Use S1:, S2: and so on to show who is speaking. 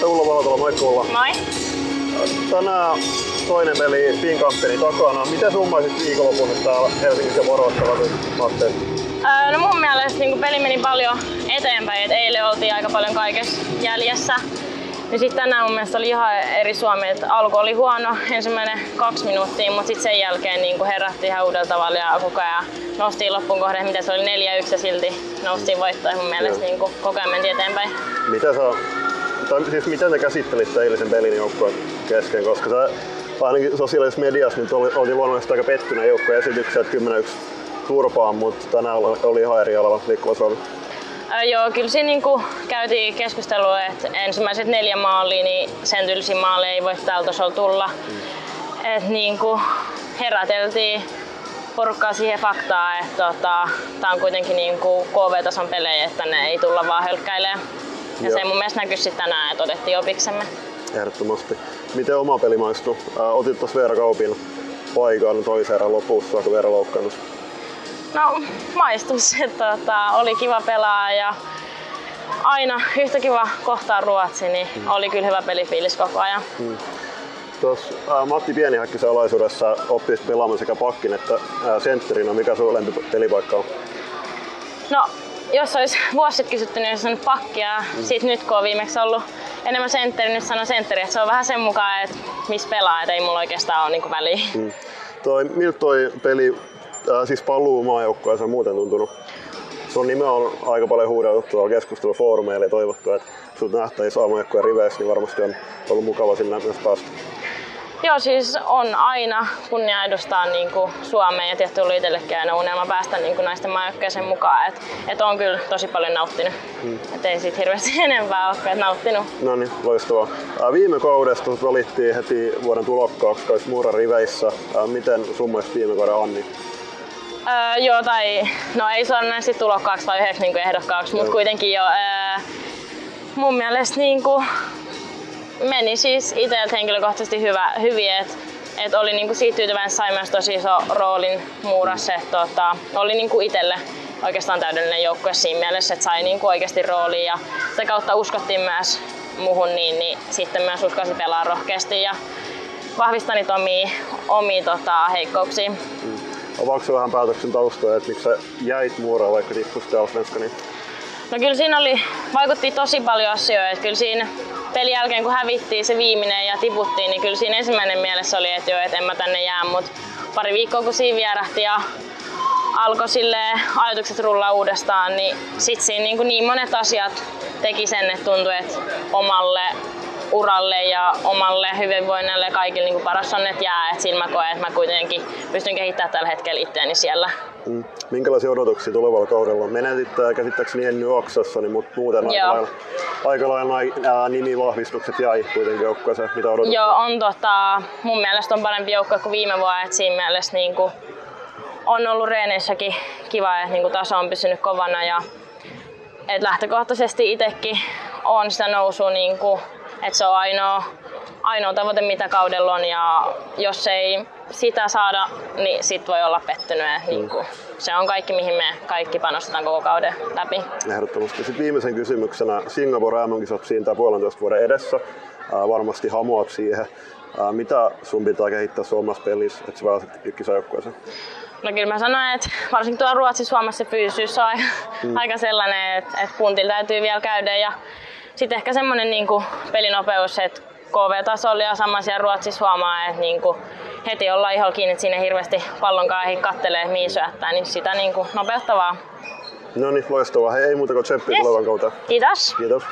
S1: kuulla.
S2: Moi.
S1: Tänään toinen peli Finkampeni takana. Miten summaisit viikonlopun täällä Helsingissä ja Porossa Matte?
S2: Öö, no mun mielestä niin peli meni paljon eteenpäin, et eilen oltiin aika paljon kaikessa jäljessä. Ja sitten tänään mun mielestä oli ihan eri Suomi, että alku oli huono ensimmäinen kaksi minuuttia, mutta sitten sen jälkeen niin herättiin ihan uudella tavalla ja koko ajan noustiin loppuun kohden, mitä se oli 4-1 ja silti noustiin voittoon mun mielestä niin koko ajan mentiin eteenpäin.
S1: Miten sä, tai siis miten te käsittelitte eilisen pelin joukkueen kesken, koska sä ainakin sosiaalisessa mediassa nyt oli, oli luonnollisesti aika pettyneen joukkueen esityksiä, että 10 turpaan, mutta tänään oli ihan eri alalla liikkuva Suomi.
S2: Äh, joo, kyllä siinä niin käytiin keskustelua, että ensimmäiset neljä maalia, niin sen tylsin maali ei voi täältä tasolla tulla. Mm. Et niin kuin heräteltiin porukkaa siihen faktaan, että tota, tämä on kuitenkin niin kuin KV-tason pelejä, että ne ei tulla vaan hölkkäilemään. Ja Joo. se mun mielestä näkyy sitten tänään, että otettiin opiksemme.
S1: Ehdottomasti. Miten oma peli maistui? Äh, otit tuossa Veera Kaupin paikan toisen erän lopussa, kun Veera loukkaannut.
S2: No maistus, että tota, oli kiva pelaa ja aina yhtä kiva kohtaa Ruotsi, niin mm. oli kyllä hyvä pelifiilis koko ajan. Mm.
S1: Tuossa äh, Matti Pienihäkkisen alaisuudessa oppisi pelaamaan sekä pakkin että äh, sentterin. No mikä sun lempipelipaikka on?
S2: No, jos olisi vuosi sitten kysytty, niin olisi pakkia. Mm. Sitten nyt kun on viimeksi ollut enemmän sentteri, nyt sanon sentteri. Että se on vähän sen mukaan, että missä pelaa, että ei mulla oikeastaan ole niinku väliä. Mm.
S1: Toi, miltä toi peli äh, siis paluu maajoukkoja on muuten tuntunut? Sun nime on aika paljon huudeltu tuolla keskustelufoorumeilla ja toivottu, että sut nähtäisiin aamujoukkojen riveissä, niin varmasti on ollut mukava sinne myös päästä.
S2: Joo, siis on aina kunnia edustaa niin kuin Suomea ja tietty oli itsellekin aina unelma päästä niin kuin naisten maajoukkueeseen mukaan. Et, et on kyllä tosi paljon nauttinut. Hmm. Et ei siitä hirveästi enempää ole, että nauttinut.
S1: No niin, loistavaa. Viime kaudesta valittiin heti vuoden tulokkaaksi kai Muura riveissä. Miten summaisi viime kauden Anni?
S2: Öö, joo, tai no ei suoranaisesti tulokkaaksi vai yhdeksi niin ehdokkaaksi, mutta kuitenkin jo öö, mun mielestä niin kuin, meni siis itseltä henkilökohtaisesti hyvä, hyvin, että et oli niinku siitä tyytyväinen, sai myös tosi iso roolin muurassa, että tota, oli niinku itselle oikeastaan täydellinen joukkue siinä mielessä, että sai niinku oikeasti rooliin ja sitä kautta uskottiin myös muhun, niin, niin sitten myös uskoisin pelaa rohkeasti ja vahvistaa niitä omia, omia tota, heikkouksia. Mm.
S1: Avaako vähän päätöksen taustoja, että miksi sä jäit muuraan vaikka tippusit Allsvenskaniin?
S2: No kyllä siinä oli, vaikutti tosi paljon asioita. Että kyllä siinä pelin jälkeen kun hävittiin se viimeinen ja tiputtiin, niin kyllä siinä ensimmäinen mielessä oli, että joo, että en mä tänne jää. Mutta pari viikkoa kun siinä vierähti ja alkoi sille ajatukset rullaa uudestaan, niin sitten siinä niin, niin monet asiat teki sen, että tuntui, että omalle uralle ja omalle hyvinvoinnille ja kaikille niin paras on, että jää. Et siinä mä koen, että mä kuitenkin pystyn kehittämään tällä hetkellä itseäni siellä.
S1: Mm. Minkälaisia odotuksia tulevalla kaudella? Menetitte käsittääkseni Enny Oksassa, niin mutta muuten aika lailla, aika lailla nimivahvistukset jäi kuitenkin joukkueeseen. Mitä odotuksia?
S2: Joo, on tota, mun mielestä on parempi joukkue kuin viime vuonna, että siinä mielessä niin kuin, on ollut reeneissäkin kiva, että niin kuin taso on pysynyt kovana ja et lähtökohtaisesti itsekin on sitä nousua niin kuin, et se on ainoa, ainoa tavoite, mitä kaudella on. Ja jos ei sitä saada, niin sit voi olla pettynyt. Mm. Niin kuin, se on kaikki, mihin me kaikki panostetaan koko kauden läpi.
S1: Ehdottomasti. Sitten viimeisen kysymyksenä. Singapore MM-kisat siinä puolentoista vuoden edessä. Ää, varmasti hamuat siihen. Ää, mitä sun pitää kehittää suomalaisessa pelissä, että sä pääset kisajoukkueeseen?
S2: No kyllä mä sanoin, että varsinkin tuolla Ruotsin Suomessa se fyysyys on aika, mm. aika sellainen, että, että puntilla täytyy vielä käydä ja sitten ehkä semmoinen niin pelinopeus, että KV-tasolla ja sama siellä Ruotsissa huomaa, että niin kuin heti ollaan ihan kiinni, että sinne hirveästi pallon kanssa kattelee, mihin syöttää, niin sitä niin kuin nopeuttavaa.
S1: No niin, loistavaa. Hei, ei muuta kuin tsemppiä yes. tulevan kautta.
S2: Kiitos.
S1: Kiitos.